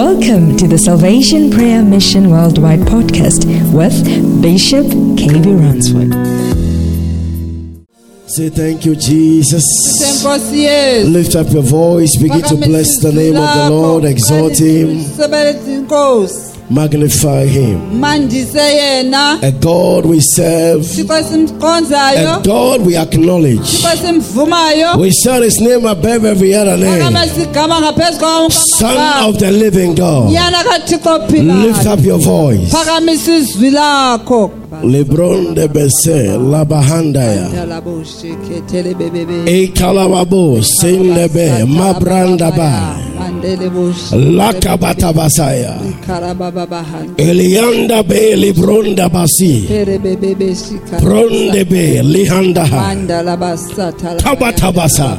Welcome to the Salvation Prayer Mission Worldwide podcast with Bishop KB Ransford. Say thank you, Jesus. Lift up your voice, begin to bless the name of the Lord, exalt Him, Sebeletsa inkosi. Magnify Him. A God we serve, a God we acknowledge. We shout His name above every other name. sigama ngaphezu kwawo Son of the living God. Lift up your voice. Phakamisa izwi lakho. Lebron de Bese, Labahandaya. Ekalababo, Sindebe, Mabrandaba. Lakabatabasaya. Elianda be Libronda Basi. Pere bebebe shikara. Pronde be Lihandaha. Mandala basata. Tabatabasa.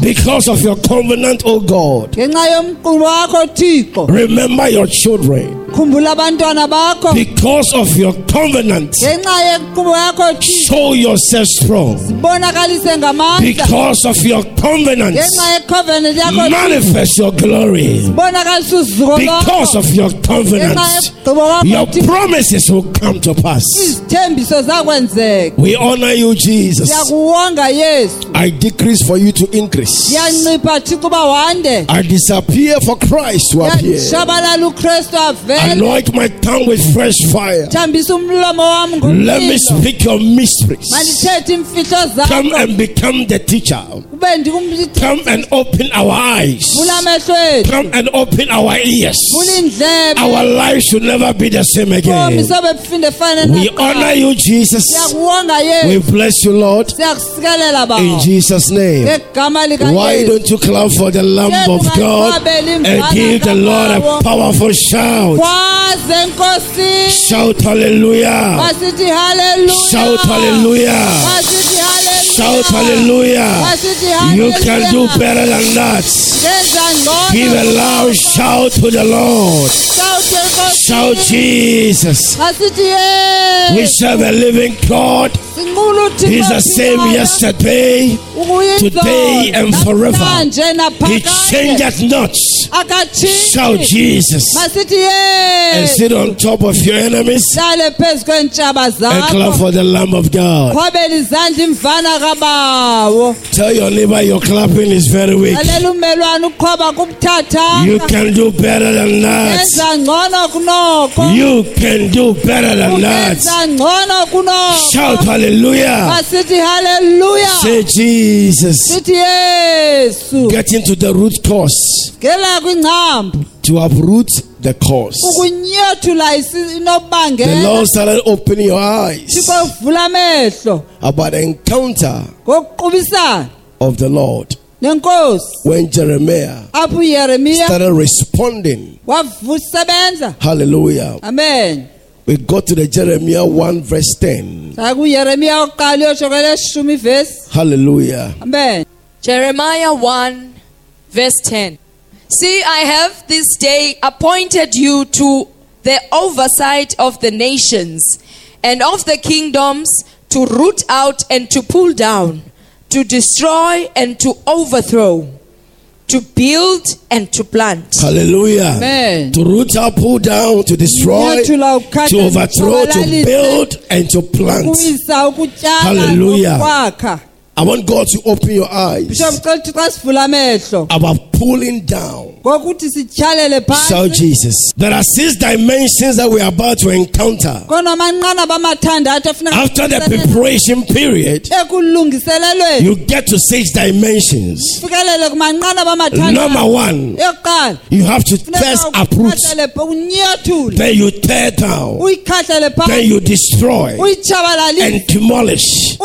Because of your covenant, O God, wakho thixo remember your children. Khumbula abantwana bakho Because of your covenant, ngenxa yenkqubo yakho show yourself strong. bonakalise ngamandla Because of your covenant, ngenxa yecovenant yakho manifest your glory. bonakalisa uzuko Because of your covenant, your promises will come to pass. izithembiso zakwenzeka We honor you, Jesus. siyakuwonga yesu I decrease for you to increase. siyancipha thixo uba wande I disappear for Christ to appear. ukristu avele Anoint my tongue with fresh fire. thambisa umlomo wam Let me speak your mysteries. Come and become the teacher. Come and open our eyes. Come and open our ears. Our lives should never be the same again. sobe buphinde fane We honor you, Jesus. We bless you, Lord. In Jesus' name. Why don't you clap for the Lamb of God and give the Lord a powerful shout? Shout hallelujah. wasithi haleluya Shout hallelujah. wasithi haleluya Shout hallelujah. wasithi You can do better than that. Give a loud shout to the Lord. Shout. Shout Jesus. wasithi eh. We serve a living God. He's the same yesterday. Today and forever. He changeth not. Shout Jesus. And sit on top of your enemies hlale phezu kweentshaba and clap for the Lamb of God. khwabela izandla imvana kabawo Tell your neighbor your clapping is very weak. alela umelwane uqhwaba You can do better than that. yenza ngcono kunoko You can do better than that. Shout kunoko hallelujah. masithi haleluya Say Jesus. sithi yesu. Get into the root cause. Ngela kwingcambu to uproot the cause. The Lord started opening your eyes. Thixo vula amehlo about the encounter ngokuqubisana of the Lord. When Jeremiah started responding. Hallelujah. amen We go to the Jeremiah 1 verse 10. sakuyeremiya oqala uyotsho kweleshumi ivesi Hallelujah. amen Jeremiah 1, verse 10. See, I have this day appointed you to the oversight of the nations and of the kingdoms to root out and to pull down, to destroy and to overthrow, to build and to plant. Hallelujah. Amen. To root up, pull down, to destroy, to overthrow, to build, and to plant. Hallelujah. I want God to open your eyes bisho mcela uthi xa sivula amehlo about pulling down. Shout Jesus. There are six dimensions that we are about to encounter. konamanqanaba amathandathu afuneka After the preparation period, you get to six dimensions. Number one, you have to first uproot, ukhahlele pha- unyothule then you tear down, then you destroy and demolish.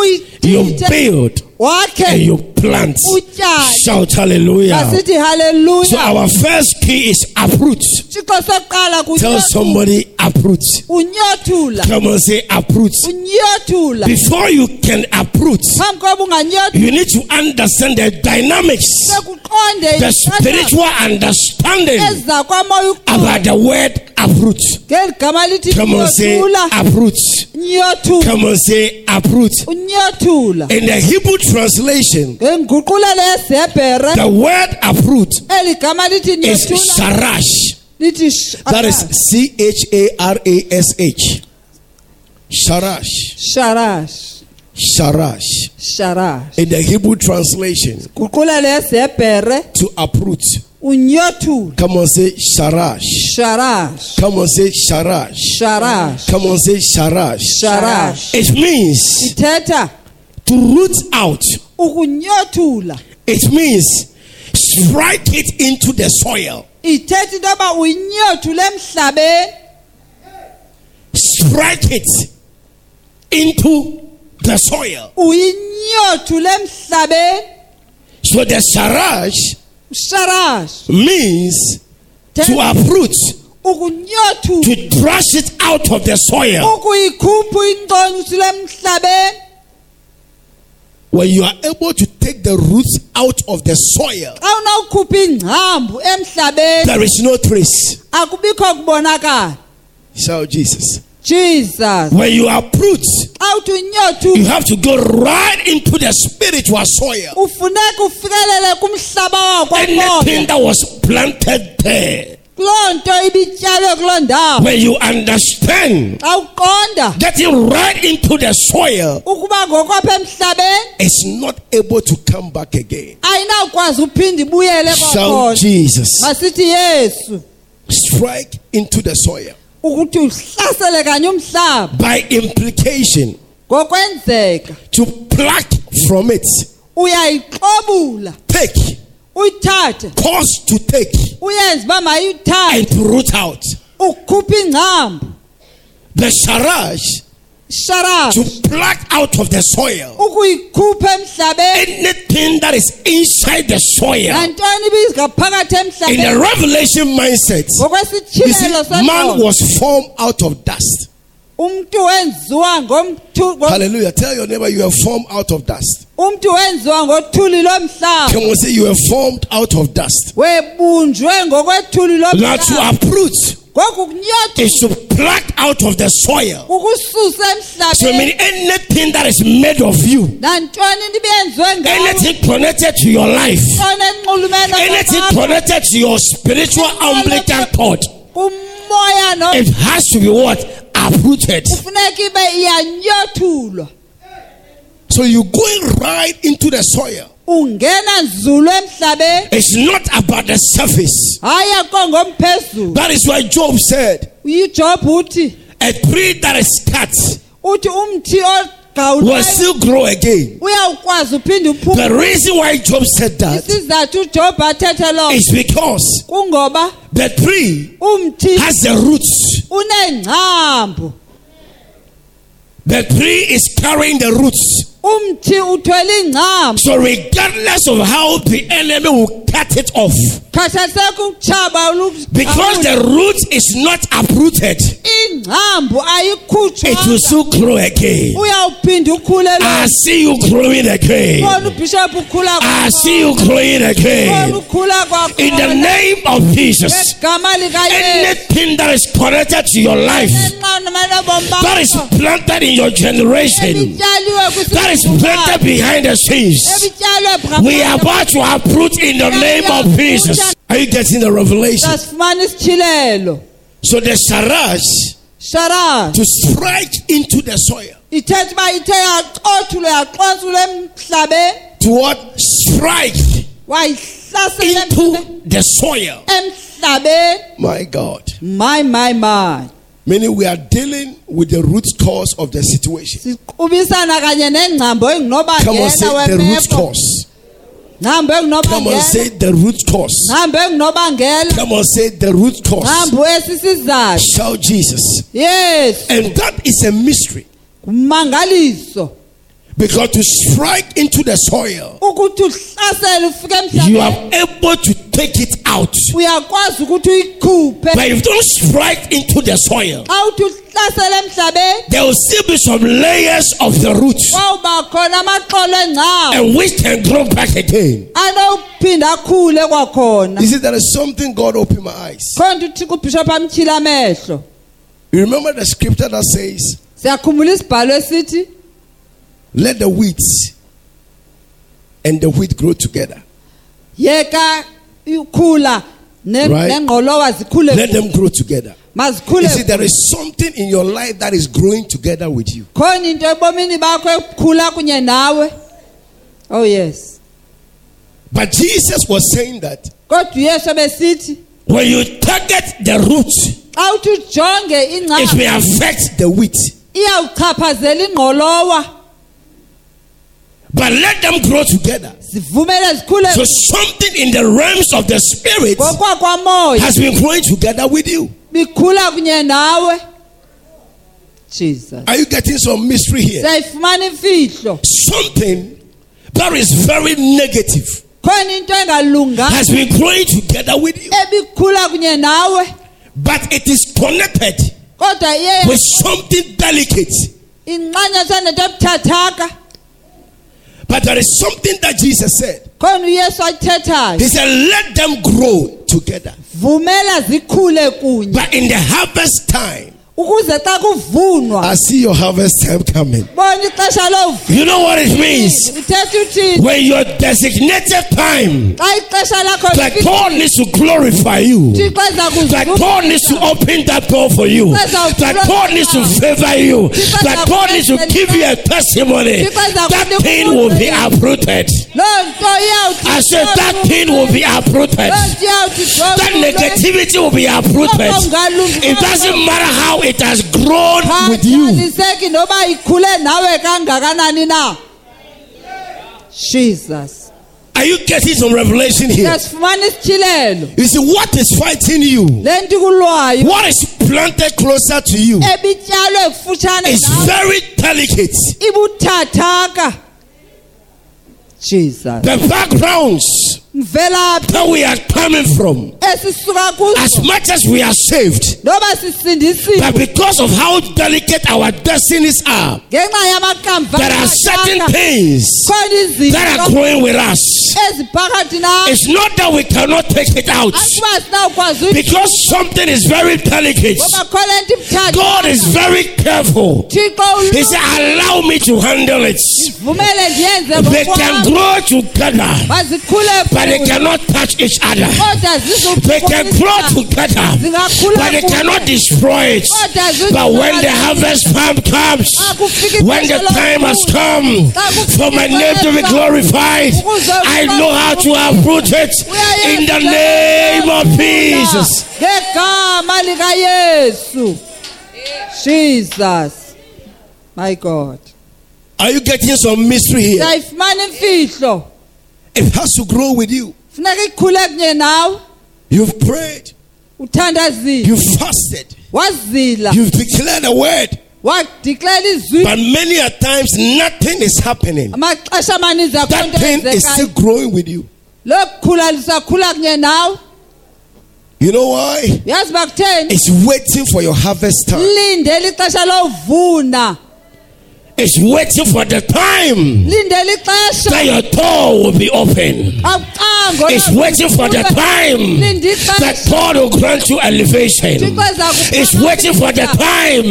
You uyidide build and wakhe you plant. utyale Shout hallelujah. So haleluya our first key is uproot. thixo sokuqala Tell somebody unyothula Come on, say approach. unyothula Before you can uproot, phambi koba unganyothula you need to understand the dynamics, the spiritual understanding about the word approach. ngeli gama lithi Come on, say nyothula Come on, say unyothula In the Hebrew translation, the word uproot is gama lithi is nyothula sharash. lithi sh- That is C H A R A S H. Sharash. sharash Sharash. sharash In the Hebrew translation, to uproot. unyothula Come on, say sharash. sharash Come on, say sharash. sharash Come on, say sharash. sharash It means ithetha to root out. It means strike it into the soil. Ithetha into yoba uyinyothule emhlabeni Strike it into the soil. uyinyothule emhlabeni So the sharash sharash means to uproot, ukunyothula to brush it out of the soil. emhlabeni When you are able to take the roots out of the soil, xa unawukhupha ingcambu emhlabeni there is no trace. akubikho kubonakala Shout Jesus. jesus When you xa uthi you have to go right into the spiritual soil. ufuneka ufikelele kumhlaba Anything that was planted there. Kuloo nto ibityalwe kuloo ndawo. When you understand getting right into the soil ukuba ngokwapha emhlabeni is not able to come back again. ayinawukwazi uphinda ibuyele Shout Jesus. Strike into the soil. By implication, to pluck from it, take, uyithathe. Cause to take, uyenze uba and mayithathe. to root out. ukhupha ingcambu. The sharash sharash to pluck out of the soil. Anything that is inside the soil. In the revelation mindset, you see, man was formed out of dust. Hallelujah. Tell your neighbor you are formed out of dust. umntu wenziwa ngothuli lomhlaba Come on, say you are formed out of dust. webunjwe ngokwethuli Now to lomhlaba uproot ngoku is to pluck out of the soil. So I emhlabeni mean anything that is made of you, nantoni into ibiyenziwe ngawe anything connected to your life, enxulumene anything connected to your spiritual umbilical cord, kumoya no it has to be what? Uprooted. kufuneka ibe iyanyothulwa So you're going right into the soil. ungena nzulu emhlabeni It's not about the surface. That is why Job said, a tree that is cut will still grow again. uyawukwazi uphinde uphume The reason why Job said that isizathu ujob athethe lo is because the tree has the roots. The tree is carrying the roots. So regardless of how the enemy will cut it off, because the root is not uprooted, it will still grow again. I see you growing again. bona ubhishophu ukhula I see you growing again. In the name of Jesus. Anything that is connected to your life, that is planted in your generation, that is planted behind the scenes, we are about to uproot in the name of Jesus. Are you getting the revelation? So the sharash sharash to strike into the soil, ithetha uba ithe yaxothulwa yaxontsula emhlabeni to what? Strike into the soil. My God. my my my Meaning we are dealing with the root cause of the situation. siqubisana kanye nengcambo Come on, say the root cause. Come on, say the root cause. Come on, say the root cause. Shout Jesus. yes And that is a mystery. Because to strike into the soil, ukuthi uhlasele ufike you are able to take it out. uyakwazi ukuthi uyikhuphe. But if you don't strike into the soil, xa uthi uhlasele emhlabeni. there will still be some layers of the roots. Kwawuba khona amaxolo engcambo and which can grow back again. aphinde akhule kwakhona. You see, there is something God opened my eyes. khona uthi kubishop amtyhila amehlo. You remember the scripture that says, siyakhumbula isibhalo esithi Let the weeds and the wheat grow together. yeka ukhula ne- Right. nengqolowa zikhule Let them grow together. mazikhule You see, there is something in your life that is growing together with you. khona into ebomini bakho ekhula kunye nawe oh yes But Jesus was saying that kodwa uyesu ebesithi when you target the root, xa uthi ujonge it may affect the wheat. iyawuchaphazela ingqolowa But let them grow together. So something in the realms of the spirit has been growing together with you. bikhula kunye nawe jesus Are you getting some mystery here? Something that is very negative khona into engalunganga has been growing together with you. But it is connected with something delicate. Inqanyatha nento ebuthathaka But there is something that Jesus said. khona uyesu athethayo He said, Let them grow together. vumela zikhule kunye But in the harvest time, ukuze xa kuvunwa I see your harvest time coming. bona ixesha lovuna You know what it means? ithetha uthini When your designated time, xa ixesha lakho that God needs to glorify you. uthixo eza That. God needs to open that door for you. That God needs to favor you. That God needs to give you a testimony. That thing will be uprooted. loo nto iyawuthi I said that thing will be uprooted. loo nto iyawuthi That negativity will be uprooted. It doesn't matter how it has grown with you. khathaliseki noba ikhule nawe kangakanani na jesus Are you getting some revelation here? You see, what is fighting you? le nto ikulwayo What is planted closer to you is very delicate. Jesus. The backgrounds that we are coming from, as much as we are saved, but because of how delicate our destinies are, there are certain things that are growing with us. It's not that we cannot take it out, akuba sinawukwazi uyi- because something is very delicate. ngoba khona nto ibuthatha God is very careful. He said, Allow me to handle it. They can grow together, but they cannot touch each other. They can grow together, but they cannot destroy it. But when the harvest time comes, when the time has come for my name to be glorified, ukuze I know how to uproot it in the name of Jesus. jesus. My god. Are you getting some mystery here? It has to grow with you. funeka ikhule kunye You've prayed, you've fasted, you've declared a word, but many a times nothing is happening. amaxesha amaninzi akho That thing is still growing with you. lokukhula lisakhula kunye You know why? kutheni It's waiting for your harvest time. Lindele ixesha lovuna It's waiting for the time that your door will be open. It's waiting for the time that God will grant you elevation. It's waiting for the time,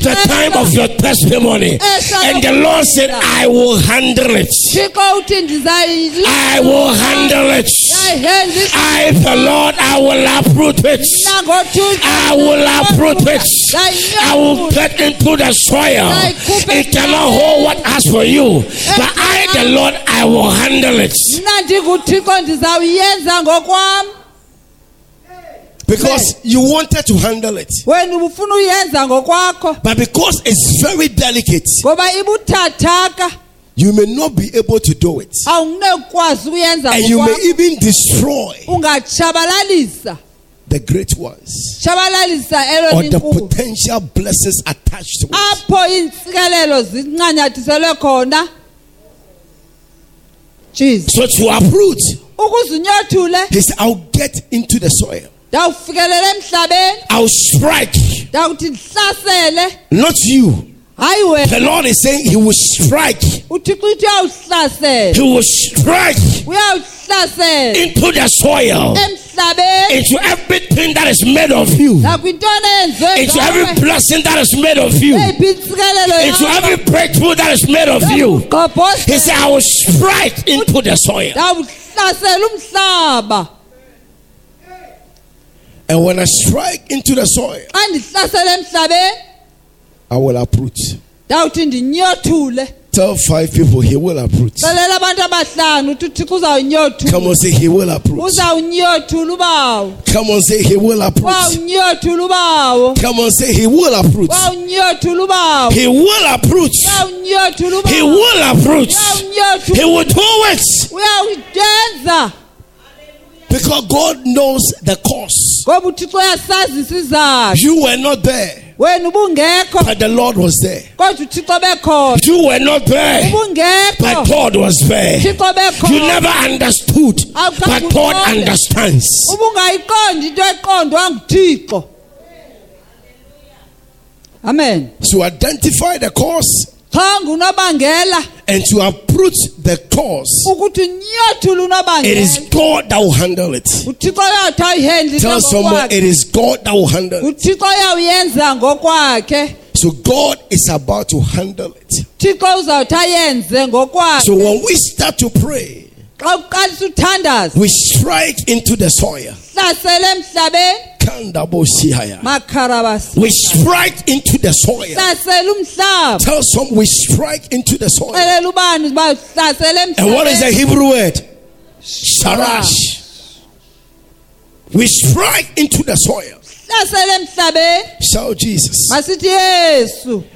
the time of your testimony. And the Lord said, I will handle it. thixo uthi ndizayilina I will handle it. I, the Lord, I will uproot it. I will uproot it. I will get into the soil. It cannot hold what has for you. But I, the Lord, I will handle it. mna ndinguthixo Because you wanted to handle it. wena ufuna uyenza ngokwakho But because it's very delicate, ngoba ibuthathaka you may not be able to do it. And you may even destroy the great ones. Or the potential blessings attached to it. apho iintsikelelo zincanyathiselwe khona. Jesus. So to uproot, he said, I'll get into the soil. I'll strike, not you. The Lord is saying he will strike uthixo uthi uyawuhlasela He will strike uyawuhlasela into the soil, emhlabeni. into everything that is made of you, nakwintwana eyenziwe into every blessing that is made of you, eyiphi intsikelelo into every breakthrough that is made of you. He said, I will strike into the soil. ndawuhlasela umhlaba. And when I strike into the soil, xa ndihlasela emhlabeni I will uproot. Ndawuthi ndinyothule Tell five people he will uproot. xelela abantu abahlanu uthi uthixo uzawunyothula Come on, say he will uproot. uzawunyothula ubawo Come on, say he will uproot. wawunyothula ubawo Come on, say he will uproot. wawunyothula ubawo He will uproot. wawunyothula He ubawo will uproot. He will do it. uyawuyenza Because God knows the cause. ngoba uthixo uyasazi isizathu You were not there, but the Lord was there. kodwa uthixo bekhona You were not there, but God was there. uthixo You never understood, but God understands. ubungayiqondi into eqondwa nguthixo. Amen. To identify the cause. Cha ngunobangela and to uproot the cause, it is God that will handle it. uthixo uyawuthi ayihendle Tell someone it is God that will handle it. uthixo uyawuyenza ngokwakhe So God is about to handle it. uthixo uzawuthi ayenze ngokwakhe So when we start to pray, xa uqalisa uthandaza we strike into the soil. Hlasele emhlabeni Kandabosihaya. makharabasi We strike into the soil. Tell some we strike into the soil. xelela ubani uba hlasele And what is the Hebrew word? Sharash. We strike into the soil. Shout Jesus.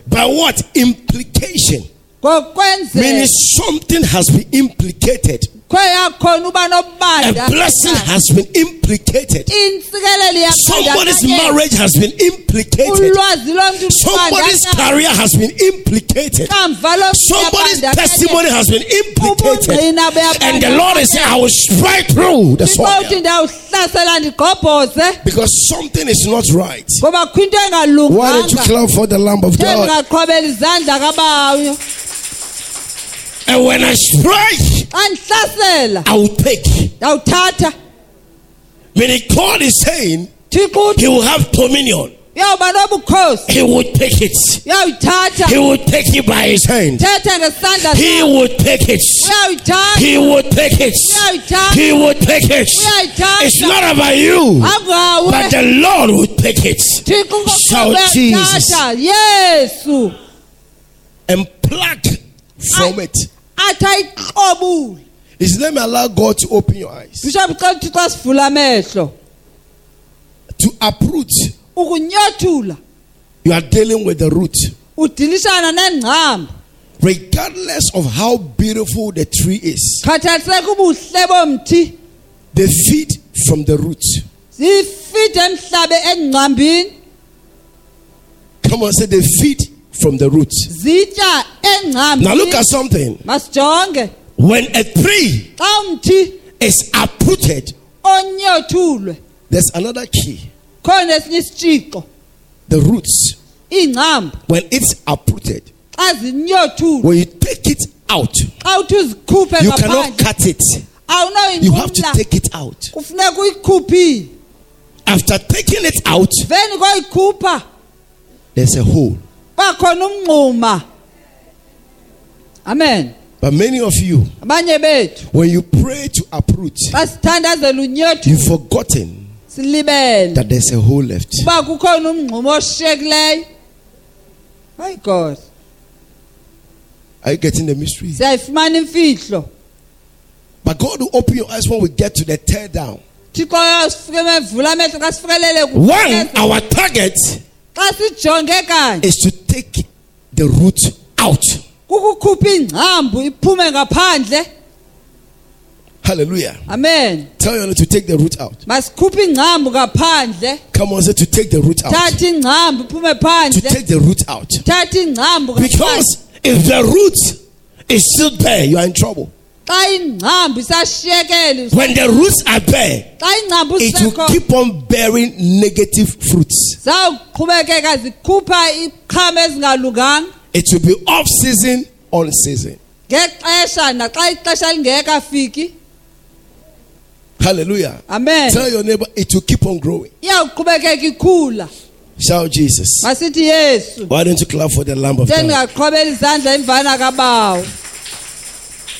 By what? Implication. Meaning something has been implicated. A blessing has been implicated. Somebody's marriage has been implicated. Somebody's career has been implicated. Somebody's testimony has been implicated. And the Lord is saying, I will strike through the soil. Because something is not right. ngoba kho into Why don't you clap for the Lamb of God? Ndingaqhobela izandla kabayo And when I strike, xa ndihlasela I will take. ndawuthatha Meaning God is saying He will have dominion. uyawuba nobukhosi He will take it. He will take it by His hand. thetha ngesandla He will take it. He will take it. He will take it. uyayithatha It's not about you, angawe but the Lord will take it. thixo Shout uyayithatha yesu And pluck from it. Athi ayixobule Is let me allow God to open your eyes. bishop xa uthixo asivula amehlo To uproot, ukunyothula you are dealing with the root. udilishana nengcambu Regardless of how beautiful the tree is, khathaliseka ubuhle bomthi they feed from the root. zifide emhlabe engcambini Come on, say they feed from the root. Now look at something. When a tree is uprooted, There's another key. khona esinye isitshixo The roots. When it's uprooted, when you take it out, xa uthi uzikhuphe you cannot cut it. You have to take it out. after taking it out, There's a hole. Bakhona umngxuma amen But many of you, when you pray to uproot, you've forgotten that there's a hole left. uba kukhona umngxuma oshiyekileyo hayi god Are you getting the mystery? But God will open your eyes when we get to the tear down. thixo uyasifike mevula amehlo xa sifikelele ku- one, our target xa sijonge kanye Is to take the root out. kukukhupha ingcambu iphume ngaphandle Hallelujah. amen Tell neighbor to take the root out. masikhuphe ingcambu ngaphandle Come on, say to take the root out. thatha ingcambu iphume To take the root out. thatha ingcambu ngaphandle Because if the root is still there, You are in trouble. Xa ingcambu isashiyekele when the roots are bare, It will keep on bearing negative fruits. zawuqhubekeka zikhupha iqhama ezingalunganga It will be off season, on season. ngexesha naxa ixesha lingekafiki Hallelujah. amen Tell your neighbor it will keep on growing. Shout Jesus. Why don't you clap for the Lamb of God?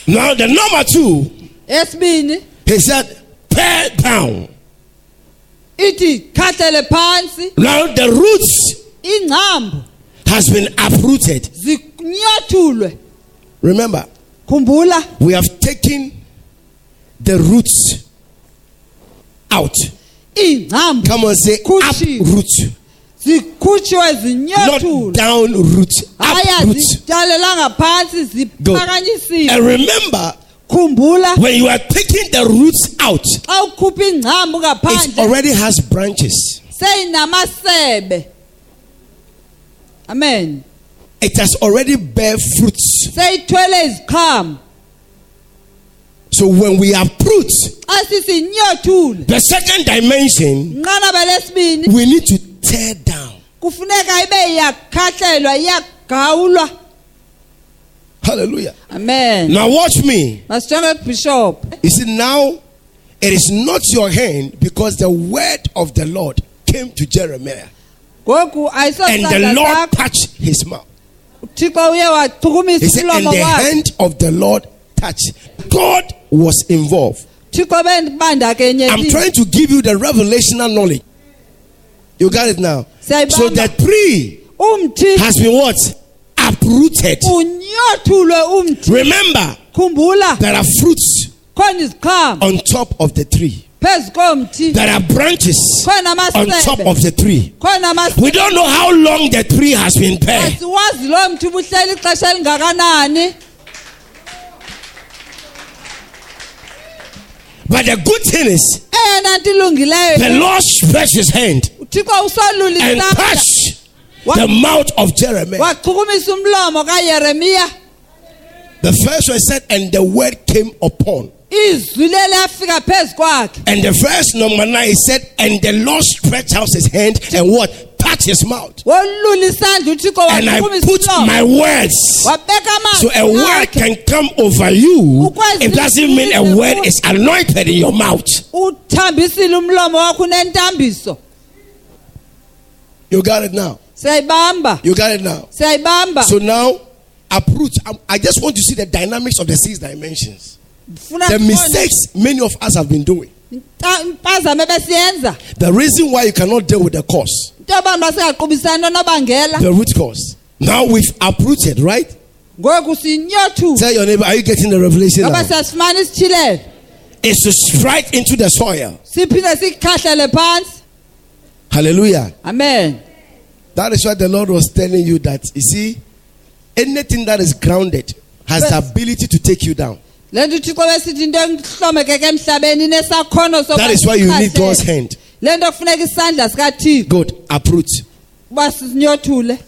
Now, the number two, esibini he said, tear down. ithi khahlele phansi Now, the roots ingcambu has been uprooted. Remember, khumbula we have taken the roots out. ingcambu Come on, say uproot, not down root. hayi Uproot. azitshalelanga phantsi Good. ziphakanyisiwe And remember, khumbula when you are taking the roots out, xa ukhupha ingcambu it ngaphandle already has branches. seyinamasebe amen It has already bear fruits. seyithwele iziqhamo So when we uproot, the second dimension, we need to tear down. kufuneka ibe iyakhahlelwa iyagawulwa Hallelujah. amen Now watch me. kubhishophu You see, now it is not your hand because the word of the Lord came to Jeremiah and the Lord touched his mouth. He said, and the hand of the Lord touched. God was involved. I'm trying to give you the revelational knowledge. You got it now. So the tree has been what? Uprooted. Remember, there are fruits on top of the tree. There are branches on top of the tree. We don't know how long the tree has been there. asiwazi lo mthi ubuhleli ixesha elingakanani But the good thing is, eyona nto ilungileyo the Lord stretched his hand and touched the mouth of Jeremiah. wachukumisa umlomo kayeremiya The first one said, and the word came upon. izwi leliyafika phezu kwakhe And the verse number nine said, and the Lord stretched out his hand and what? Touched his mouth. wolula isandla uthixo And I put my words. So a word can come over you. It doesn't mean a word is anointed in your mouth. You got it now. siyayibamba You got it now. siyayibamba So now, uproot. I- I just want to see the dynamics of the six dimensions. The mistakes many of us have been doing. ta- impazamo ebesiyenza The reason why you cannot deal with the cause, into abantu basingaqubisani nonobangela the root cause. Now we've uprooted, right? Tell your neighbor, are you getting the revelation now? Is to strike into the soil. Siphinde sikhahlele phansi Hallelujah. amen That is why the Lord was telling you that, you see, anything that is grounded has the ability to take you down. le nto uthixo besithi into ehlomekeke emhlabeni inesakhono That is why you need God's hand. le nto kufuneka isandla sikathixo Good. Uproot.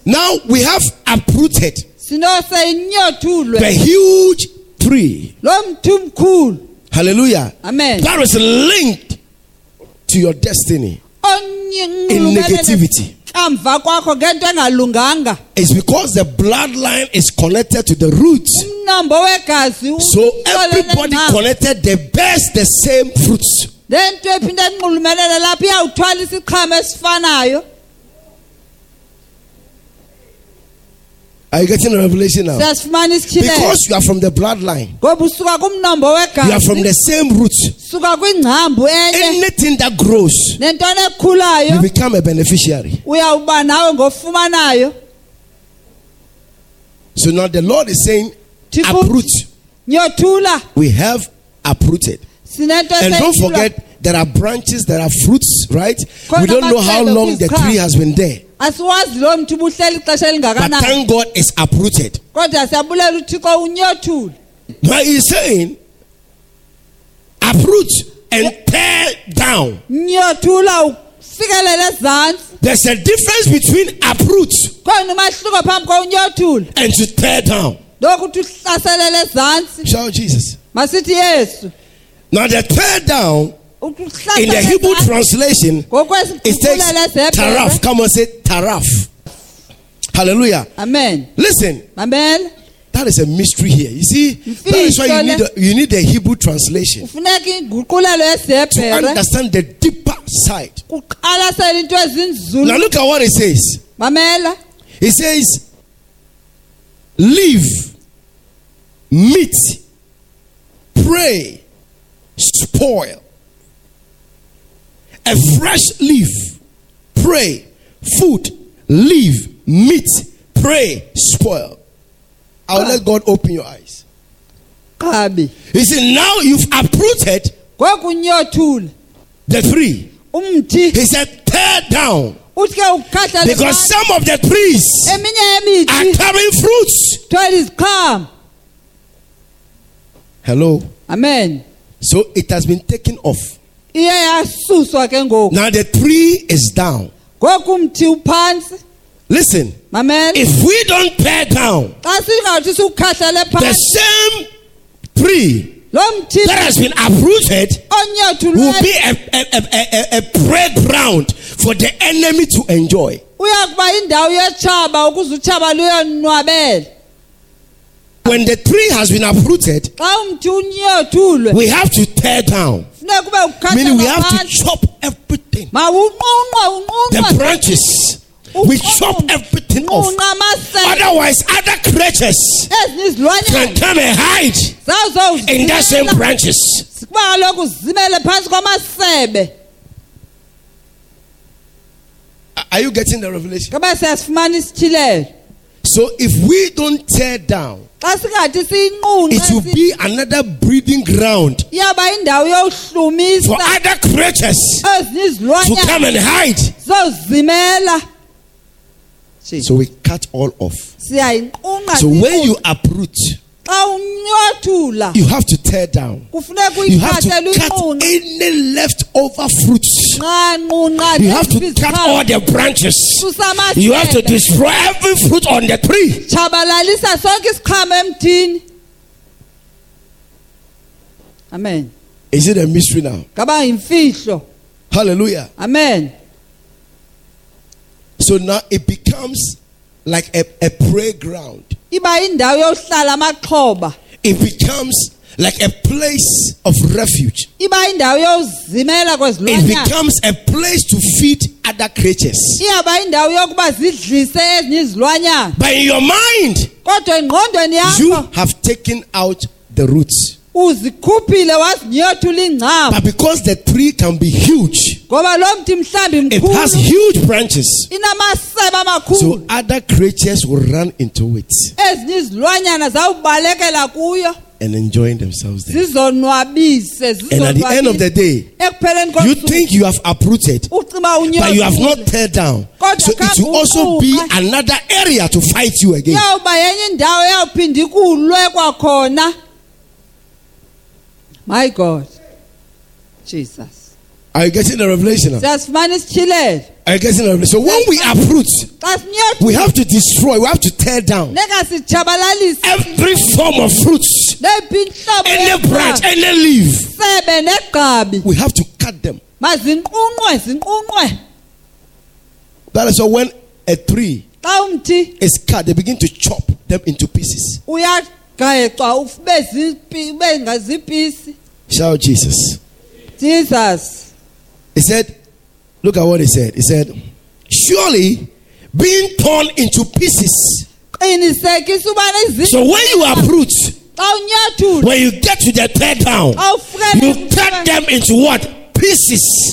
Now we have uprooted the huge tree. lo mthi umkhulu Hallelujah. amen That is linked to your destiny in negativity. kamva kwakho ngento engalunganga It's because the bloodline is connected to the roots. umnombo wegazi So everybody ngqo. connected, they bears the same fruits. le nto ephinde enxulumelele lapho iyawuthwala isiqhamo esifanayo Are you getting the revelation now? Because you are from the bloodline, ngoba usuka kumnombo you are from the same roots. suka Anything that grows, you become a beneficiary. uyawuba nawe ngofumanayo So now the Lord is saying, uproot. We have uprooted. And don't forget, there are branches, there are fruits, right? We don't know how long the tree has been there. Asiwazi lo mthi ubuhleli ixesha But elingakanani thank God it's uprooted. kodwa siyabulela uthixo unyothule Now he's saying, uproot and tear down. nyothula ufikelele ezantsi There's a difference between uproot khona umahluko phambi kounyothula and to tear down. lokuthi uhlaselele ezantsi Shout Jesus. masithi yesu Now the tear down in the Hebrew translation, it takes taraf. Come on, say taraf. Hallelujah. amen Listen, mamele that is a mystery here. You see, that is why you need a, you need a Hebrew translation to understand the deeper side. Now look at what it says. It says, "Live, meat, prey, spoil." A fresh leaf, prey, food, leave, meat, prey, spoil. I'll let God open your eyes. He said, Now you've uprooted the tree. He said, Tear down. Because some of the trees are carrying fruits. Hello. amen So it has been taken off. Iye yasuswa ke ngoku Now the tree is down. ngoku umthi uphansi Listen, mamela if we don't tear down xa singathi siwukhahlele the same tree that has been uprooted, will be a, a, a, a, a playground for the enemy to enjoy. uya kuba indawo yetshaba ukuze utshaba luyonwabela When the tree has been uprooted, xa umthi unyothulwe we have to tear down. Meaning we have to chop everything. The branches. We chop everything off. Otherwise, other creatures can come and hide in that same branches. kuba kaloku zimele phantsi kwamasebe Are you getting the revelation? ngoba siyasifumana isithilelo So if we don't tear down, it will be another breeding ground iyaba indawo for yohlumisa other creatures ezinye to izilwanyana come and hide. So we cut all off. So when you uproot, xa unyothula you have to tear down. You have to cut any leftover fruits. You have to cut all the branches. You have to destroy every fruit on the tree. tshabalalisa sonke isiqhamo emthini amen Is it a mystery now? Hallelujah. amen So now it becomes like a, a playground. Iba indawo yohlala amaxhoba It becomes like a place of refuge. iba indawo yozimela It becomes a place to feed other creatures. iyaba indawo yokuba zidlise ezinye izilwanyana But in your mind, you have taken out the roots. Uzikhuphile wazinyothula ingcambu But because the tree can be huge, ngoba lo mthi mhlawumbi it has mkhulu huge branches. inamasebe So amakhulu other creatures will run into it ezinye izilwanyana zawubalekela kuyo and enjoying themselves there. zizonwabise And at the end of the day, ekupheleni you kosuku think you have uprooted, ucima but you have not teared down. So it will also be another area to fight you again. yawuba yenye indawo yawuphinda ikulwe kwakhona my god. Jesus. Are you getting the revelation? siyasifumana isitshilelo Are you getting the revelation? So when we uproot, we have to destroy, we have to tear down every form of fruits, any branch, any leaf. We have to cut them. That is why when a tree is cut, they begin to chop them into pieces. Uyagayexwa ube zipi- ube ngazipisi Shout Jesus. jesus He said, look at what he said. He said, surely being torn into pieces. qinisekisa ubana izi- So when you unyathula when you get to the tear down, you cut them into what? Pieces.